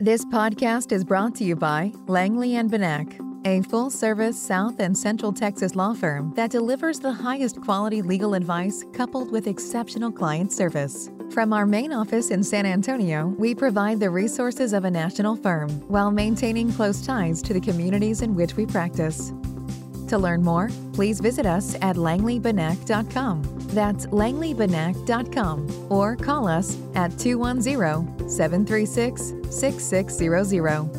This podcast is brought to you by Langley and Banack, a full service South and Central Texas law firm that delivers the highest quality legal advice coupled with exceptional client service. From our main office in San Antonio, we provide the resources of a national firm while maintaining close ties to the communities in which we practice. To learn more, please visit us at langleybanack.com. That's langleybanack.com or call us at 210 736 6600.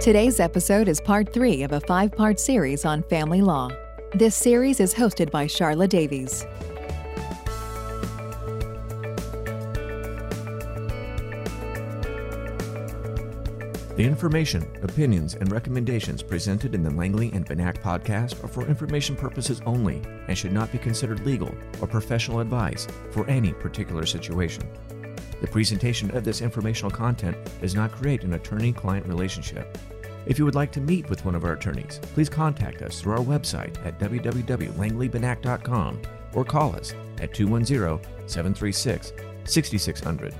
Today's episode is part three of a five part series on family law. This series is hosted by Charla Davies. The information, opinions, and recommendations presented in the Langley and Banack podcast are for information purposes only and should not be considered legal or professional advice for any particular situation. The presentation of this informational content does not create an attorney client relationship. If you would like to meet with one of our attorneys, please contact us through our website at www.langleybanack.com or call us at 210 736 6600.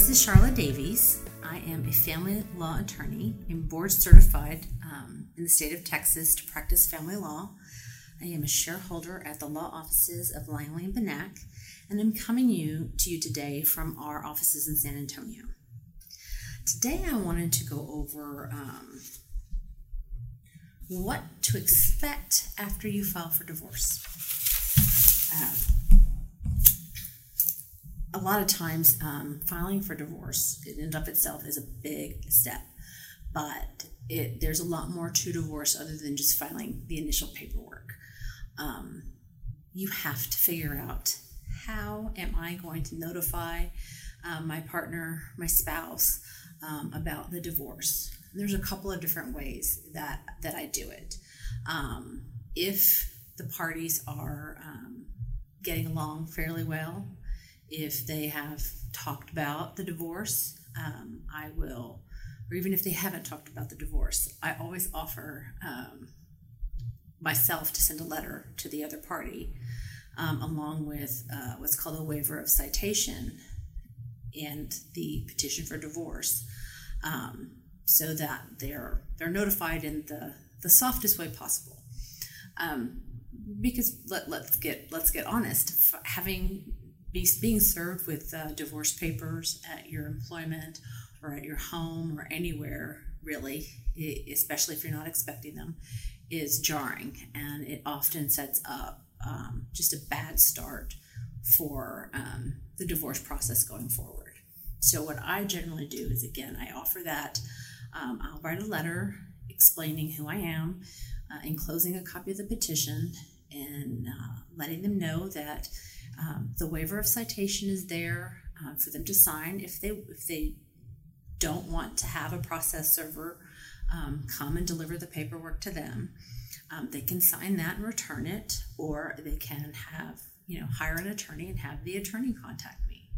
This is Charlotte Davies. I am a family law attorney and board certified um, in the state of Texas to practice family law. I am a shareholder at the law offices of Langley and Banack, and I'm coming you to you today from our offices in San Antonio. Today, I wanted to go over um, what to expect after you file for divorce. Um, a lot of times um, filing for divorce in and of itself is a big step but it, there's a lot more to divorce other than just filing the initial paperwork. Um, you have to figure out how am i going to notify um, my partner my spouse um, about the divorce. There's a couple of different ways that that i do it. Um, if the parties are um, getting along fairly well if they have talked about the divorce, um, I will, or even if they haven't talked about the divorce, I always offer um, myself to send a letter to the other party, um, along with uh, what's called a waiver of citation and the petition for divorce, um, so that they're they're notified in the the softest way possible. Um, because let, let's get let's get honest, having be, being served with uh, divorce papers at your employment or at your home or anywhere, really, especially if you're not expecting them, is jarring. And it often sets up um, just a bad start for um, the divorce process going forward. So, what I generally do is again, I offer that. Um, I'll write a letter explaining who I am, uh, enclosing a copy of the petition, and uh, letting them know that um, the waiver of citation is there uh, for them to sign if they if they don't want to have a process server um, come and deliver the paperwork to them. Um, they can sign that and return it, or they can have you know hire an attorney and have the attorney contact me.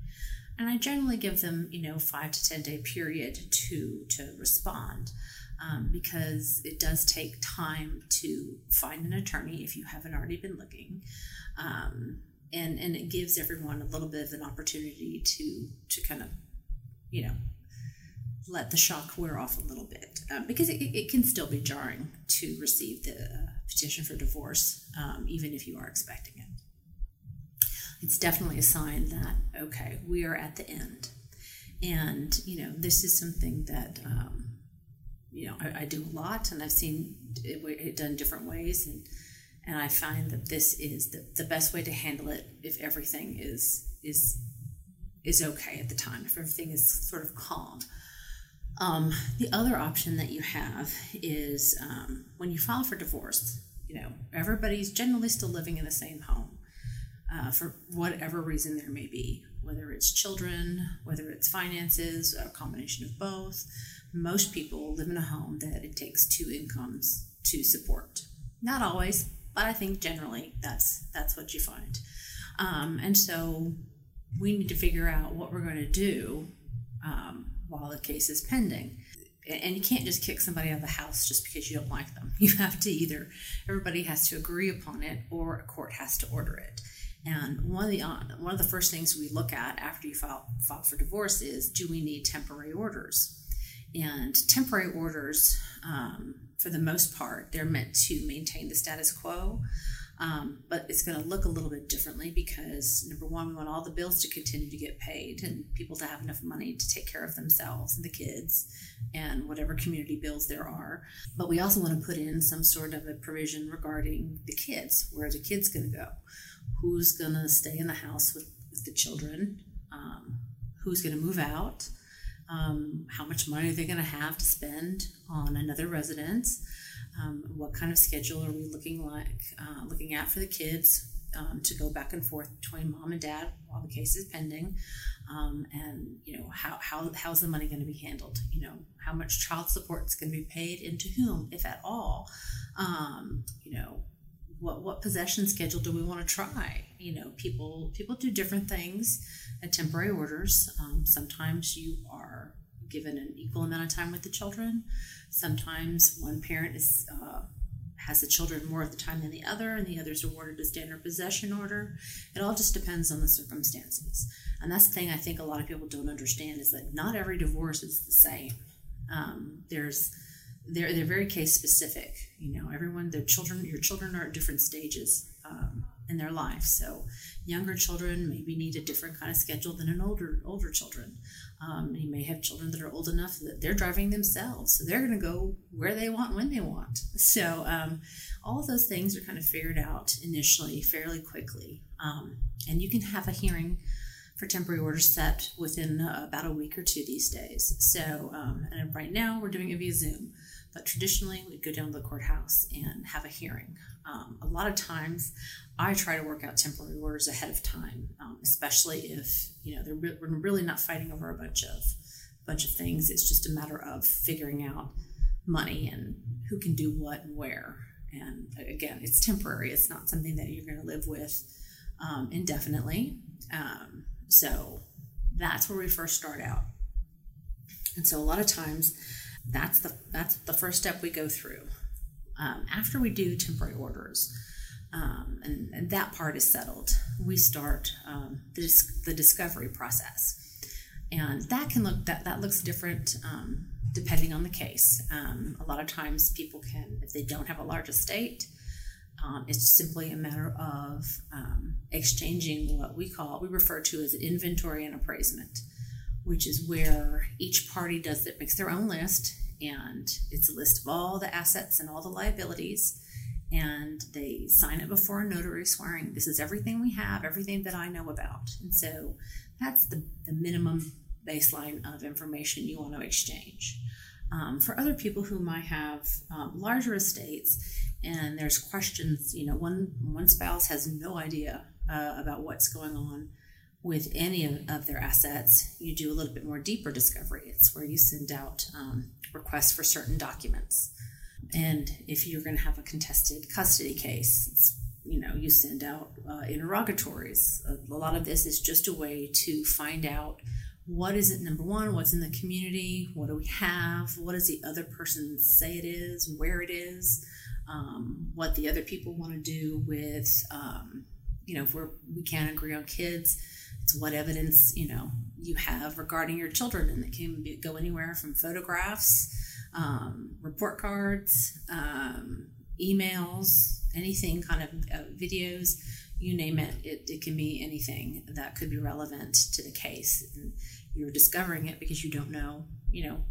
And I generally give them you know five to ten day period to to respond. Um, because it does take time to find an attorney if you haven't already been looking. Um, and and it gives everyone a little bit of an opportunity to to kind of you know let the shock wear off a little bit um, because it, it, can still be jarring to receive the uh, petition for divorce um, even if you are expecting it it's definitely a sign that okay we are at the end and you know this is something that um, you know I, I, do a lot and i've seen it, it done different ways and and I find that this is the, the best way to handle it if everything is is is okay at the time, if everything is sort of calm. Um, the other option that you have is um, when you file for divorce, you know, everybody's generally still living in the same home uh, for whatever reason there may be, whether it's children, whether it's finances, a combination of both. Most people live in a home that it takes two incomes to support. Not always, but I think generally that's that's what you find. Um, and so we need to figure out what we're going to do um, while the case is pending and you can't just kick somebody out of the house just because you don't like them. You have to either everybody has to agree upon it, or a court has to order it. And one of the uh, one of the first things we look at after you file file for divorce is do we need temporary orders? And temporary orders, um, for the most part, they're meant to maintain the status quo. Um, but it's going to look a little bit differently because number one, we want all the bills to continue to get paid and people to have enough money to take care of themselves and the kids and whatever community bills there are. But we also want to put in some sort of a provision regarding the kids. Where are the kids going to go? Who's going to stay in the house with, with the children? Um, who's going to move out? Um, how much money are they going to have to spend on another residence? Um, what kind of schedule are we looking like uh, looking at for the kids um, to go back and forth between mom and dad while the case is pending? Um, and you know how, how how's the money going to be handled? You know how much child support is going to be paid into whom if at all? Um, you know what what possession schedule do we want to try you know people people do different things at temporary orders um, sometimes you are given an equal amount of time with the children. Sometimes one parent is uh, has the children more of the time than the other, and the other is awarded a standard possession order. It all just depends on the circumstances. And that's the thing I think a lot of people don't understand is that not every divorce is the same. Um, there's they're they're very case specific. You know, everyone their children your children are at different stages. Um, in their life. So younger children maybe need a different kind of schedule than an older older children. Um, you may have children that are old enough that they're driving themselves, so they're going to go where they want when they want. So um, all of those things are kind of figured out initially, fairly quickly, um, and you can have a hearing for temporary orders set within uh, about a week or two these days. So, um, and right now we're doing it via Zoom, but traditionally we'd go down to the courthouse and have a hearing. Um, a lot of times, I try to work out temporary orders ahead of time, um, especially if you know re- we're really not fighting over a bunch of bunch of things. It's just a matter of figuring out money and who can do what and where. And again, it's temporary. It's not something that you're going to live with um, indefinitely. Um, so that's where we first start out. And so a lot of times, that's the that's the first step we go through. Um, after we do temporary orders, um, and, and, that part is settled, we start um, the, the discovery process. And that can look that that looks different um, depending on the case. Um, a lot of times, people can, if they don't have a large estate, um, it's simply a matter of um, exchanging what we call, we refer to as inventory and appraisement, which is where each party does it, makes their own list, and it's a list of all the assets and all the liabilities. And they sign it before a notary swearing, this is everything we have, everything that I know about. And so that's the, the minimum baseline of information you want to exchange. Um, for other people who might have um, larger estates and there's questions, you know, one, one spouse has no idea uh, about what's going on with any of, of, their assets, you do a little bit more deeper discovery. It's where you send out um, requests for certain documents. And if you're going to have a contested custody case, you know, you send out uh, interrogatories. A, a lot of this is just a way to find out what is it number one what's in the community what do we have what does the other person say it is where it is um, what the other people want to do with um, you know if we're we can't agree on kids it's what evidence you know you have regarding your children and it can be, go anywhere from photographs um, report cards um, emails anything kind of uh, videos you name it, it, it can be anything that could be relevant to the case. And you're discovering it because you don't know you know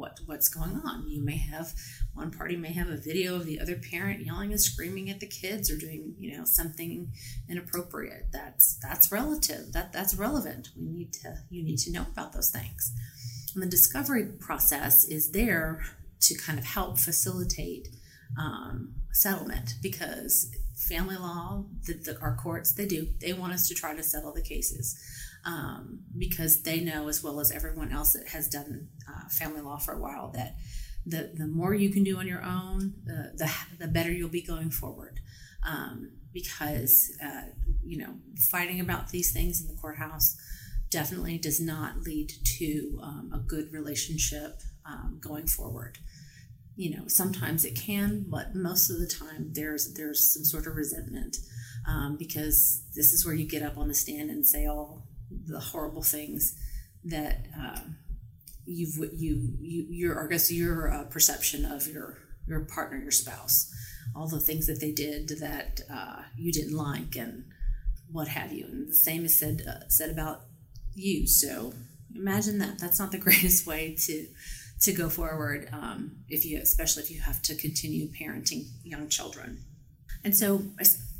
what what's going on. You may have one party may have a video of the other parent yelling and screaming at the kids or doing you know something inappropriate. That's that's relative. That that's relevant. We need to you need to know about those things. And the discovery process is there to kind of help facilitate um, settlement because family law, the, the, our courts, they do. They want us to try to settle the cases um, because they know as well as everyone else that has done uh, family law for a while that the, the more you can do on your own, the, the, the better you'll be going forward. Um, because, uh, you know, fighting about these things in the courthouse definitely does not lead to um, a good relationship um, going forward. You know, sometimes it can, but most of the time there's there's some sort of resentment um, because this is where you get up on the stand and say all the horrible things that uh, you've you you your I guess your uh, perception of your your partner, your spouse, all the things that they did that uh, you didn't like and what have you. And the same is said uh, said about you. So imagine that. That's not the greatest way to to go forward um, if you, especially if you have to continue parenting young children. And so,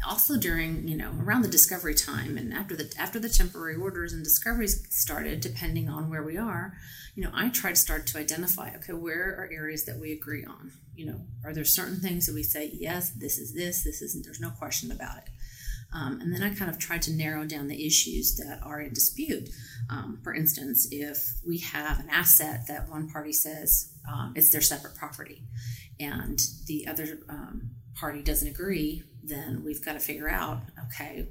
also during you know around the discovery time and after the after the temporary orders and discoveries started, depending on where we are, you know, I try to start to identify. Okay, where are areas that we agree on? You know, are there certain things that we say yes, this is this, this isn't. There's no question about it. Um, and then I kind of tried to narrow down the issues that are in dispute. Um, for instance, if we have an asset that one party says um, it's their separate property and the other um, party doesn't agree, then we've got to figure out okay,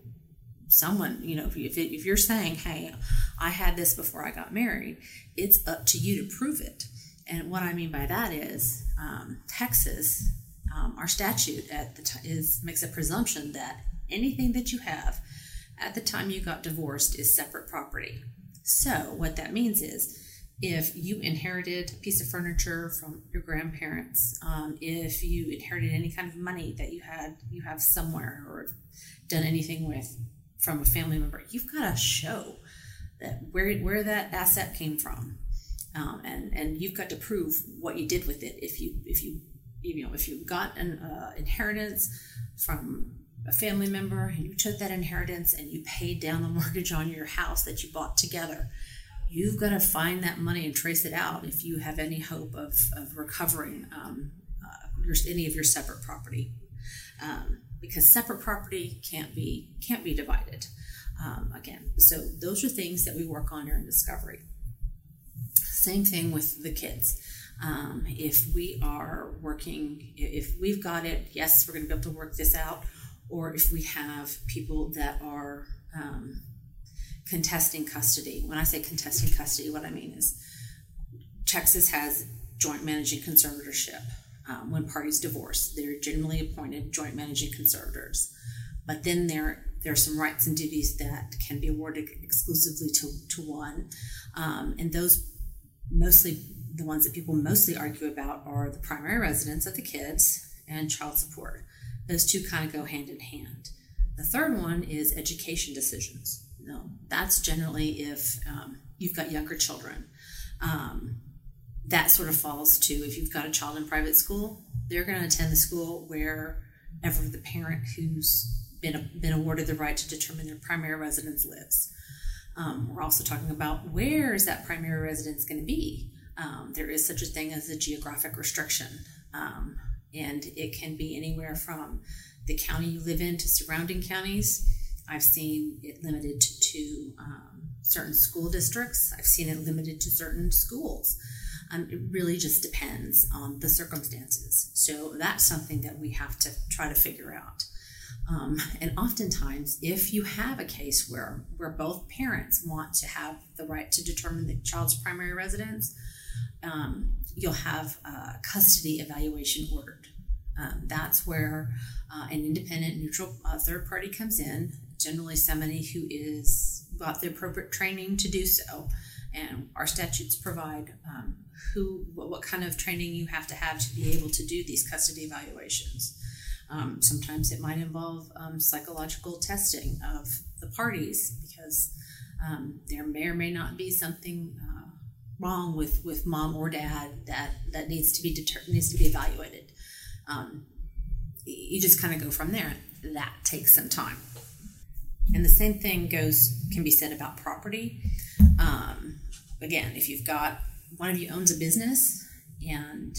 someone, you know, if, it, if you're saying, hey, I had this before I got married, it's up to you to prove it. And what I mean by that is um, Texas, um, our statute at the t- is makes a presumption that anything that you have at the time you got divorced is separate property. So, what that means is if you inherited a piece of furniture from your grandparents, um, if you inherited any kind of money that you had, you have somewhere or done anything with from a family member, you've got to show that where where that asset came from, um, and and you've got to prove what you did with it. If you if you you know if you got an uh, inheritance from a family member and you took that inheritance and you paid down the mortgage on your house that you bought together, you've got to find that money and trace it out if you have any hope of, of recovering um, uh, your, any of your separate property. Um, because separate property can't be can't be divided. Um, again, so those are things that we work on during discovery. Same thing with the kids. Um, if we are working, if we've got it, yes, we're going to be able to work this out or if we have people that are um, contesting custody. When I say contesting custody, what I mean is Texas has joint managing conservatorship. Um, when parties divorce, they're generally appointed joint managing conservators. But then there, there are some rights and duties that can be awarded exclusively to, to one. Um, and those mostly, the ones that people mostly argue about are the primary residence of the kids and child support. Those two kind of go hand in hand. The third one is education decisions. Know, that's generally if um, you've got younger children. Um, that sort of falls to if you've got a child in private school, they're going to attend the school wherever the parent who's been, been awarded the right to determine their primary residence lives. Um, we're also talking about where is that primary residence going to be. Um, there is such a thing as a geographic restriction. Um, and it can be anywhere from the county you live in to surrounding counties. I've seen it limited to, um, certain school districts. I've seen it limited to certain schools. Um, it really just depends on the circumstances. So that's something that we have to try to figure out. Um, and oftentimes, if you have a case where where both parents want to have the right to determine the child's primary residence, um, you'll have a custody evaluation ordered. Um, that's where uh, an independent, neutral uh, third party comes in, generally somebody who is got the appropriate training to do so. And our statutes provide um, who, what, kind of training you have to have to be able to do these custody evaluations. Um, sometimes it might involve um, psychological testing of the parties because um, there may or may not be something uh, wrong with with mom or dad that that needs to be deter- needs to be evaluated. Um, you just kind of go from there. That takes some time. And the same thing goes can be said about property. Um, again, if you've got one of you owns a business and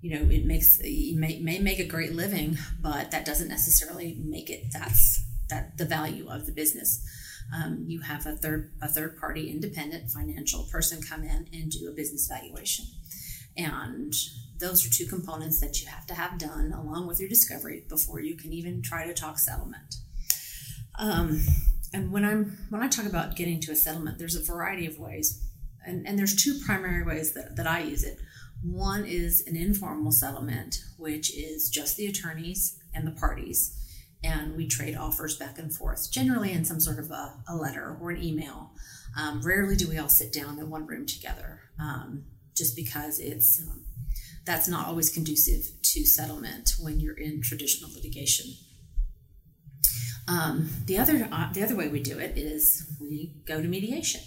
you know it makes you may, may make a great living, but that doesn't necessarily make it that's that the value of the business. Um, you have a third a third party independent financial person come in and do a business valuation. And those are two components that you have to have done along with your discovery before you can even try to talk settlement um, and when I'm when I talk about getting to a settlement, there's a variety of ways, and and there's two primary ways that that I use it. One is an informal settlement, which is just the attorneys and the parties, and we trade offers back and forth, generally in some sort of a, a letter or an email. Um, rarely do we all sit down in one room together, um, just because it's um, that's not always conducive to settlement when you're in traditional litigation. Um, the other uh, the other way we do it is we go to mediation.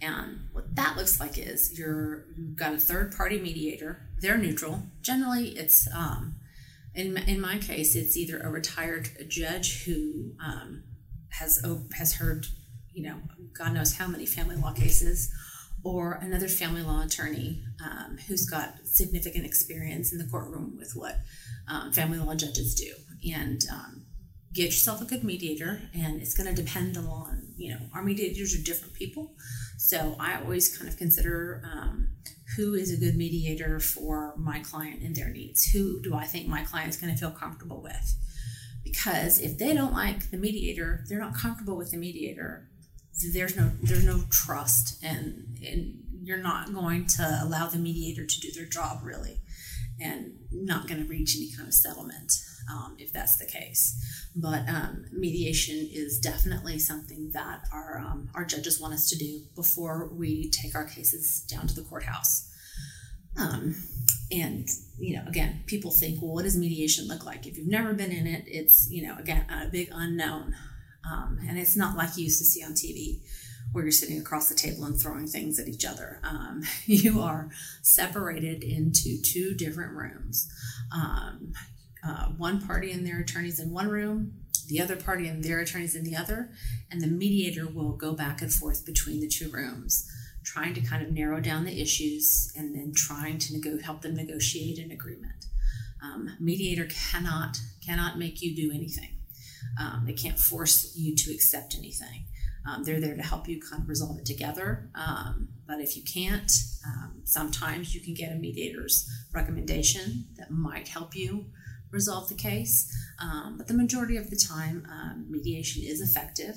And what that looks like is you're you've got a third party mediator. They're neutral. Generally, it's um, in in my case, it's either a retired judge who um, has has heard you know God knows how many family law cases, or another family law attorney um, who's got significant experience in the courtroom with what um, family law judges do. And um, get yourself a good mediator, and it's going to depend on you know our mediators are different people so I always kind of consider um, who is a good mediator for my client and their needs. Who do I think my client is going to feel comfortable with? Because if they don't like the mediator, they're not comfortable with the mediator. There's no there's no trust, and and you're not going to allow the mediator to do their job really, and not going to reach any kind of settlement um, if that's the case. But um, mediation is definitely something that our, um, our judges want us to do before we take our cases down to the courthouse. Um, and, you know, again, people think, well, what does mediation look like? If you've never been in it, it's, you know, again, a big unknown. Um, and it's not like you used to see on TV where you're sitting across the table and throwing things at each other. Um, you are separated into two different rooms. Um, uh, one party and their attorneys in one room, the other party and their attorneys in the other, and the mediator will go back and forth between the two rooms, trying to kind of narrow down the issues and then trying to nego- help them negotiate an agreement. Um, mediator cannot cannot make you do anything. Um, they can't force you to accept anything. Um, they're there to help you kind of resolve it together. Um, but if you can't, um, sometimes you can get a mediator's recommendation that might help you resolve the case. Um, but the majority of the time, um, mediation is effective,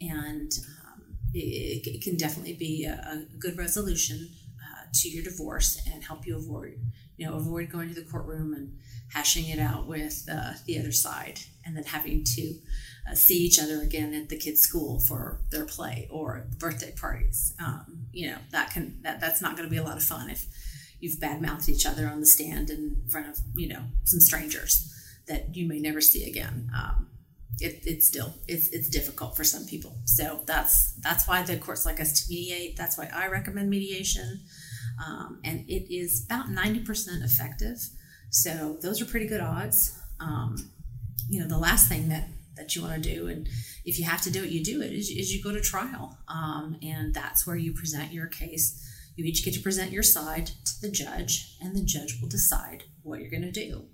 and um, it, it, can definitely be a, a good resolution uh, to your divorce and help you avoid, you know, avoid going to the courtroom and hashing it out with uh, the other side, and then having to uh, see each other again at the kids' school for their play or birthday parties. Um, you know, that can that that's not going to be a lot of fun if you've badmouthed each other on the stand in front of you know some strangers that you may never see again. Um, it, it's still it's it's difficult for some people. So that's that's why the courts like us to mediate. That's why I recommend mediation, um, and it is about ninety percent effective. So those are pretty good odds. Um, you know, the last thing that that you want to do, and if you have to do it, you do it. Is, is you go to trial, um, and that's where you present your case you each get to present your side to the judge, and the judge will decide what you're going to do.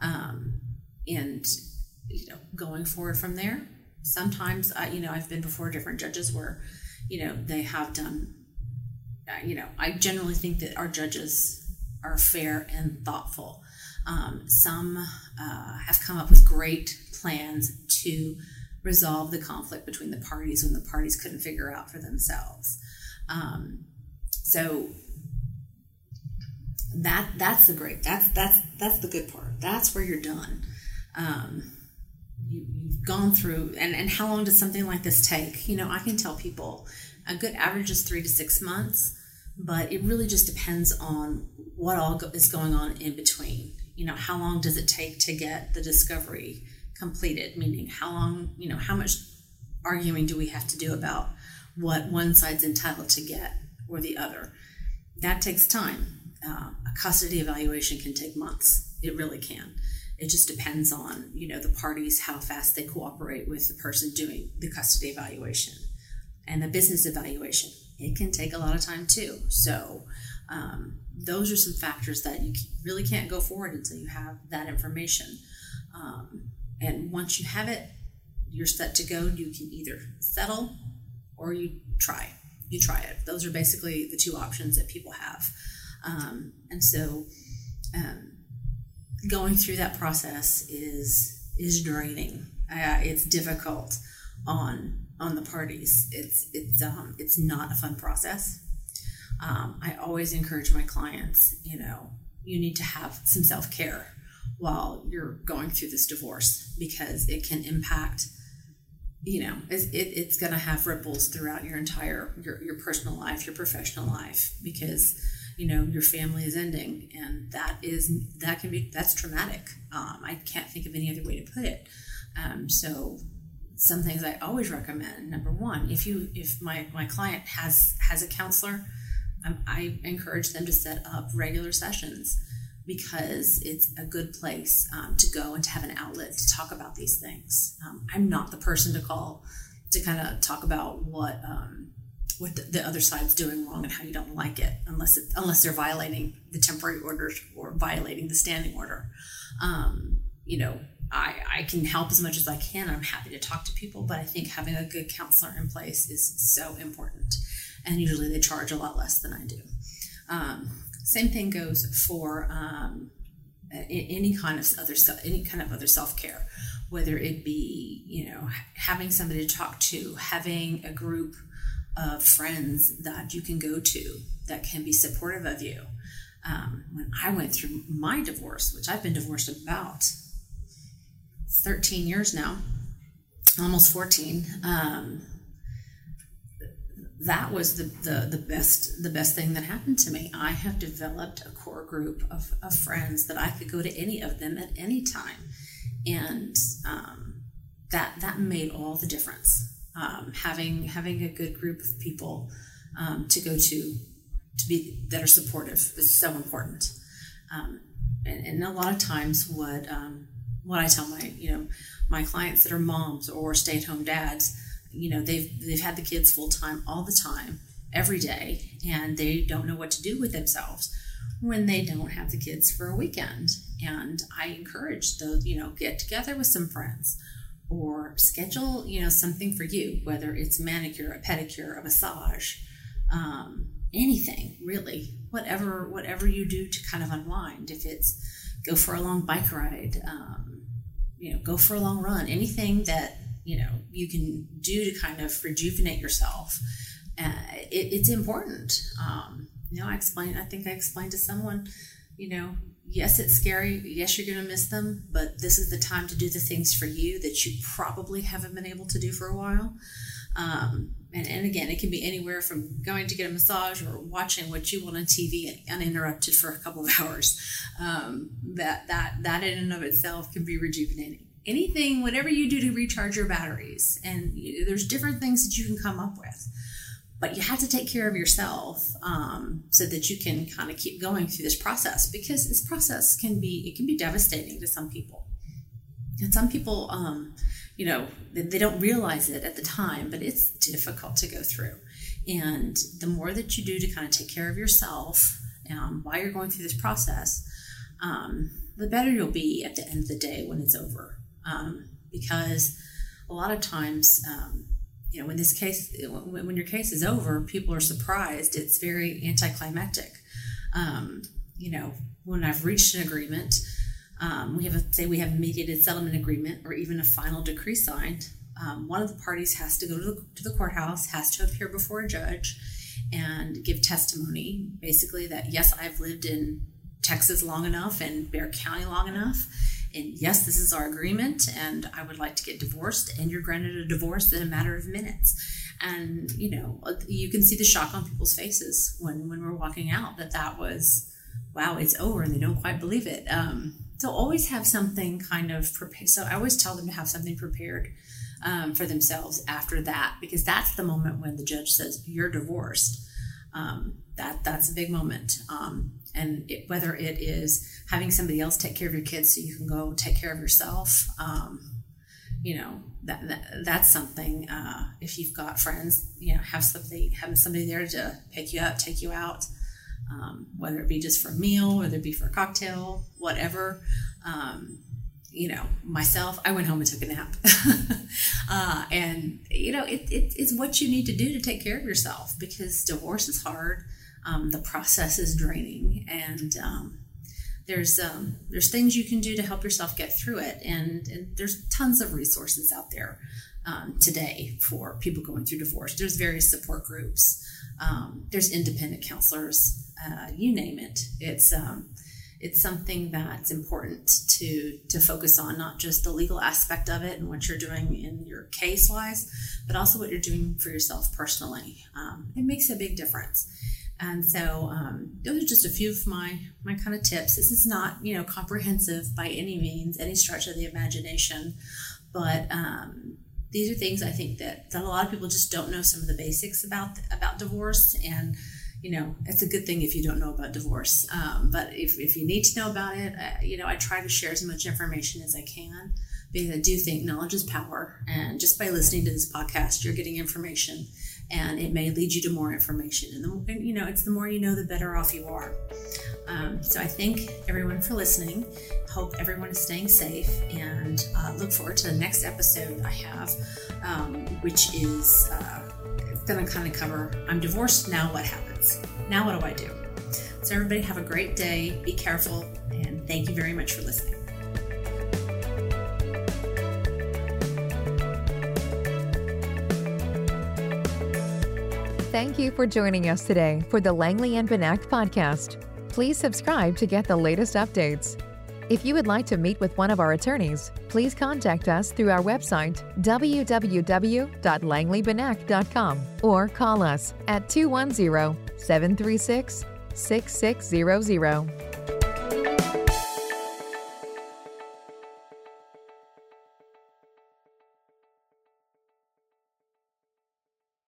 Um, and you know, going forward from there, sometimes I, you know, I've been before different judges where, you know, they have done. Uh, you know, I generally think that our judges are fair and thoughtful. Um, some uh, have come up with great plans to resolve the conflict between the parties when the parties couldn't figure out for themselves. Um, so that that's the great that's that's that's the good part. That's where you're done. Um, you, you've gone through and, and how long does something like this take? You know, I can tell people a good average is three to six months, but it really just depends on what all go, is going on in between. You know, how long does it take to get the discovery completed? Meaning, how long, you know, how much arguing do we have to do about what one side's entitled to get? Or the other. That takes time. Uh, a custody evaluation can take months. It really can. It just depends on you know the parties how fast they cooperate with the person doing the custody evaluation and the business evaluation. It can take a lot of time too. So um, those are some factors that you really can't go forward until you have that information. Um, and once you have it, you're set to go. You can either settle or you try you try it. Those are basically the two options that people have. Um, and so um, going through that process is is draining. Uh, it's difficult on on the parties. It's it's um, it's not a fun process. Um, I always encourage my clients, you know, you need to have some self care while you're going through this divorce because it can impact you know it, it's going to have ripples throughout your entire your, your personal life your professional life because you know your family is ending and that is that can be that's traumatic. Um, i can't think of any other way to put it. Um, so some things i always recommend number one if you if my my client has has a counselor um, i encourage them to set up regular sessions because it's a good place um, to go and to have an outlet to talk about these things. Um, I'm not the person to call to kind of talk about what um, what the, the, other side's doing wrong and how you don't like it, unless it, unless they're violating the temporary orders or violating the standing order. Um, you know, I, I can help as much as I can. I'm happy to talk to people, but I think having a good counselor in place is so important. And usually they charge a lot less than I do. Um, same thing goes for um, any kind of other any kind of other self care, whether it be you know having somebody to talk to, having a group of friends that you can go to that can be supportive of you. Um, when I went through my divorce, which I've been divorced about 13 years now, almost 14. Um, that was the, the, the best the best thing that happened to me. I have developed a core group of, of friends that I could go to any of them at any time, and um, that that made all the difference. Um, having having a good group of people um, to go to to be that are supportive is so important. Um, and, and, a lot of times, what um, what I tell my you know my clients that are moms or stay at home dads you know they've they've had the kids full time all the time every day and they don't know what to do with themselves when they don't have the kids for a weekend. And i encourage those you know get together with some friends or schedule you know something for you whether it's manicure a pedicure a massage um, anything really. Whatever whatever you do to kind of unwind. If it's go for a long bike ride um, you know go for a long run anything that you know you can do to kind of rejuvenate yourself. Uh, it, it's important. Um, you know i explained i think i explained to someone you know yes it's scary. Yes you're going to miss them but this is the time to do the things for you that you probably haven't been able to do for a while. Um, and, and again it can be anywhere from going to get a massage or watching what you want on tv uninterrupted for a couple of hours. Um, that that that in and of itself can be rejuvenating anything, whatever you do to recharge your batteries. And you, there's different things that you can come up with. But you have to take care of yourself um, so that you can kind of keep going through this process because this process can be it can be devastating to some people. And some people, um, you know, they, they don't realize it at the time, but it's difficult to go through. And the more that you do to kind of take care of yourself um, while you're going through this process, um, the better you'll be at the end of the day when it's over um, because a lot of times, um, you know, when this case, when, your case is over, people are surprised. It's very anticlimactic. Um, you know, when I've reached an agreement, um, we have a say we have a mediated settlement agreement or even a final decree signed. Um, one of the parties has to go to the, to the courthouse, has to appear before a judge, and give testimony, basically that yes, I've lived in Texas long enough and Bexar County long enough and yes, this is our agreement, and I would like to get divorced, and you're granted a divorce in a matter of minutes. And you know, you can see the shock on people's faces when when we're walking out that that was, wow, it's over, and they don't quite believe it. Um, so always have something kind of prepared. So I always tell them to have something prepared um, for themselves after that, because that's the moment when the judge says you're divorced. Um, that that's a big moment. Um, and it, whether it is having somebody else take care of your kids so you can go take care of yourself um, you know that, that that's something uh, if you've got friends you know have somebody having somebody there to pick you up take you out um, whether it be just for a meal whether it be for a cocktail whatever um, you know myself i went home and took a nap uh, and you know it, it, it's what you need to do to take care of yourself because divorce is hard um, the process is draining and um, there's um, there's things you can do to help yourself get through it and, and, there's tons of resources out there um, today for people going through divorce. There's various support groups. Um, there's independent counselors. Uh, you name it. It's um, it's something that's important to to focus on, not just the legal aspect of it and what you're doing in your case wise, but also what you're doing for yourself personally. Um, it makes a big difference. And so um, those are just a few of my my kind of tips. This is not you know comprehensive by any means, any stretch of the imagination, but um, these are things I think that, that a lot of people just don't know some of the basics about about divorce. And you know it's a good thing if you don't know about divorce. Um, but if, if you need to know about it you know I try to share as much information as I can because I do think knowledge is power. And just by listening to this podcast you're getting information and it may lead you to more information and, the, and you know it's the more you know the better off you are um, so I thank everyone for listening. Hope everyone is staying safe and uh, look forward to the next episode I have, um, which is uh, going to kind of cover I'm divorced, now what happens? Now what do I do? So, everybody, have a great day, be careful, and thank you very much for listening. Thank you for joining us today for the Langley and Banack podcast. Please subscribe to get the latest updates. If you would like to meet with one of our attorneys, please contact us through our website, www.langleybanack.com, or call us at 210 736 6600.